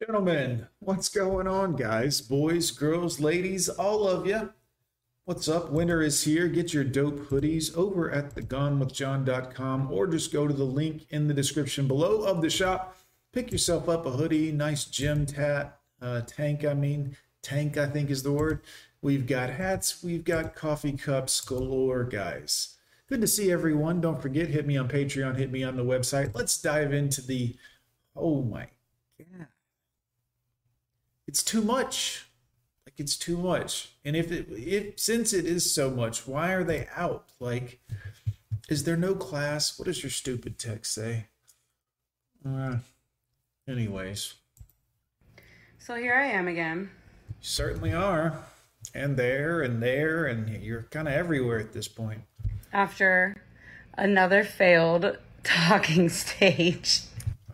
Gentlemen, what's going on, guys, boys, girls, ladies, all of you? What's up? Winter is here. Get your dope hoodies over at thegonewithjohn.com or just go to the link in the description below of the shop. Pick yourself up a hoodie, nice gym tat, uh, tank, I mean, tank, I think is the word. We've got hats, we've got coffee cups galore, guys. Good to see everyone. Don't forget, hit me on Patreon, hit me on the website. Let's dive into the. Oh my God. It's too much. Like it's too much. And if it, if since it is so much, why are they out? Like, is there no class? What does your stupid text say? Uh, anyways. So here I am again. You certainly are. And there and there, and you're kind of everywhere at this point. After another failed talking stage.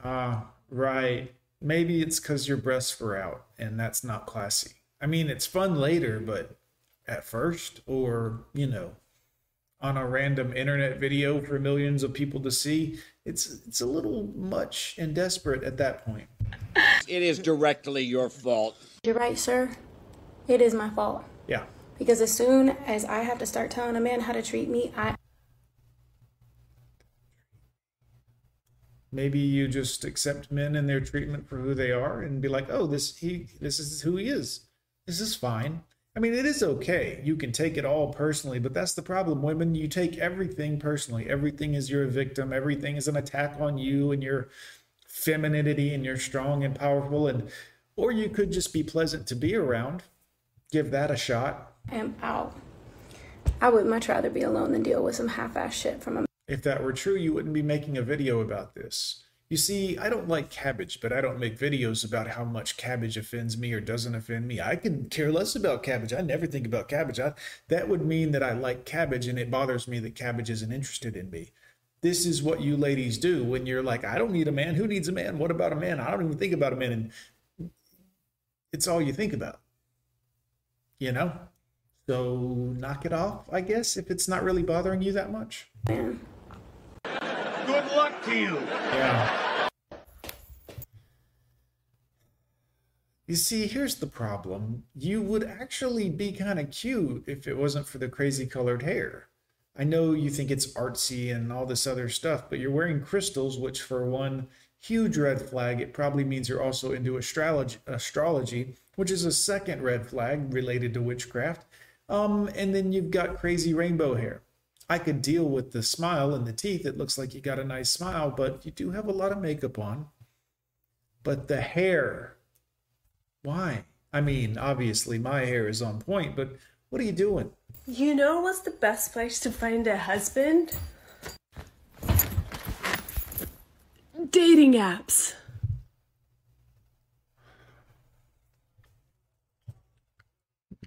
Ah, uh, right. Maybe it's because your breasts were out, and that's not classy. I mean, it's fun later, but at first, or, you know, on a random internet video for millions of people to see, it's it's a little much and desperate at that point. It is directly your fault. You're right, sir. It is my fault. Yeah. Because as soon as I have to start telling a man how to treat me, I maybe you just accept men and their treatment for who they are and be like, "Oh, this he this is who he is." This is fine. I mean, it is okay. You can take it all personally, but that's the problem. Women, you take everything personally. Everything is your victim. Everything is an attack on you and your femininity and you're strong and powerful. And or you could just be pleasant to be around. Give that a shot. am out. I would much rather be alone than deal with some half-ass shit from a. If that were true, you wouldn't be making a video about this. You see, I don't like cabbage, but I don't make videos about how much cabbage offends me or doesn't offend me. I can care less about cabbage. I never think about cabbage. I, that would mean that I like cabbage and it bothers me that cabbage isn't interested in me. This is what you ladies do when you're like, I don't need a man. Who needs a man? What about a man? I don't even think about a man. And it's all you think about, you know? So knock it off, I guess, if it's not really bothering you that much. Man. Good luck to you. Yeah. You see, here's the problem. You would actually be kind of cute if it wasn't for the crazy colored hair. I know you think it's artsy and all this other stuff, but you're wearing crystals, which, for one huge red flag, it probably means you're also into astrology, astrology which is a second red flag related to witchcraft. Um, and then you've got crazy rainbow hair. I could deal with the smile and the teeth. It looks like you got a nice smile, but you do have a lot of makeup on. But the hair, why? I mean, obviously my hair is on point, but what are you doing? You know what's the best place to find a husband? Dating apps.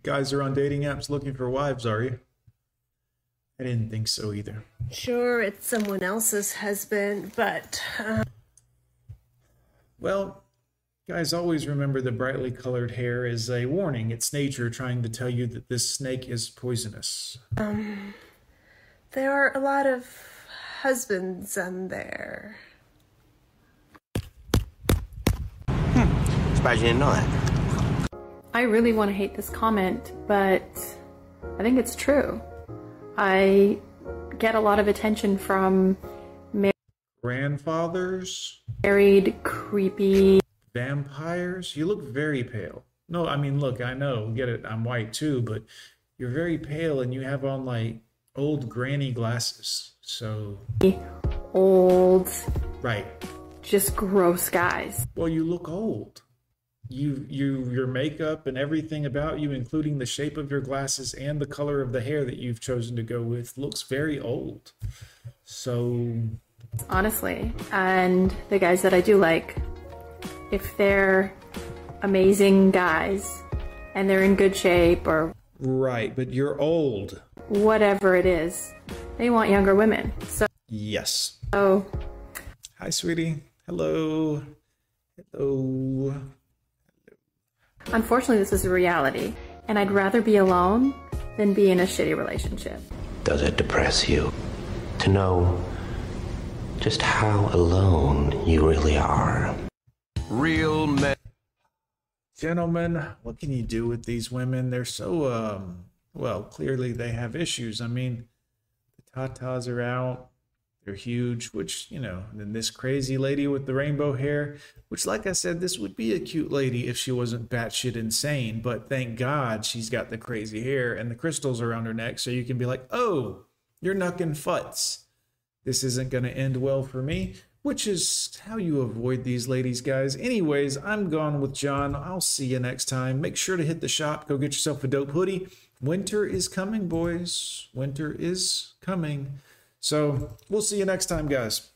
guys are on dating apps looking for wives, are you? I didn't think so either. Sure, it's someone else's husband, but. Uh... Well, guys, always remember the brightly colored hair is a warning. It's nature trying to tell you that this snake is poisonous. Um, there are a lot of husbands on there. Hmm. Surprised you didn't know that. I really want to hate this comment, but I think it's true. I get a lot of attention from grandfathers, married, creepy vampires. You look very pale. No, I mean, look, I know, get it. I'm white too, but you're very pale and you have on like old granny glasses. So old, right? Just gross guys. Well, you look old you you your makeup and everything about you including the shape of your glasses and the color of the hair that you've chosen to go with looks very old. So honestly and the guys that i do like if they're amazing guys and they're in good shape or right but you're old. whatever it is they want younger women so yes. Oh. Hi sweetie. Hello. Hello Unfortunately, this is a reality, and I'd rather be alone than be in a shitty relationship. Does it depress you to know just how alone you really are? Real men. gentlemen, what can you do with these women? They're so um well, clearly they have issues. I mean, the tatas are out. They're huge, which, you know, then this crazy lady with the rainbow hair, which, like I said, this would be a cute lady if she wasn't batshit insane. But thank God she's got the crazy hair and the crystals around her neck. So you can be like, oh, you're knucking futs. This isn't going to end well for me, which is how you avoid these ladies, guys. Anyways, I'm gone with John. I'll see you next time. Make sure to hit the shop. Go get yourself a dope hoodie. Winter is coming, boys. Winter is coming. So we'll see you next time, guys.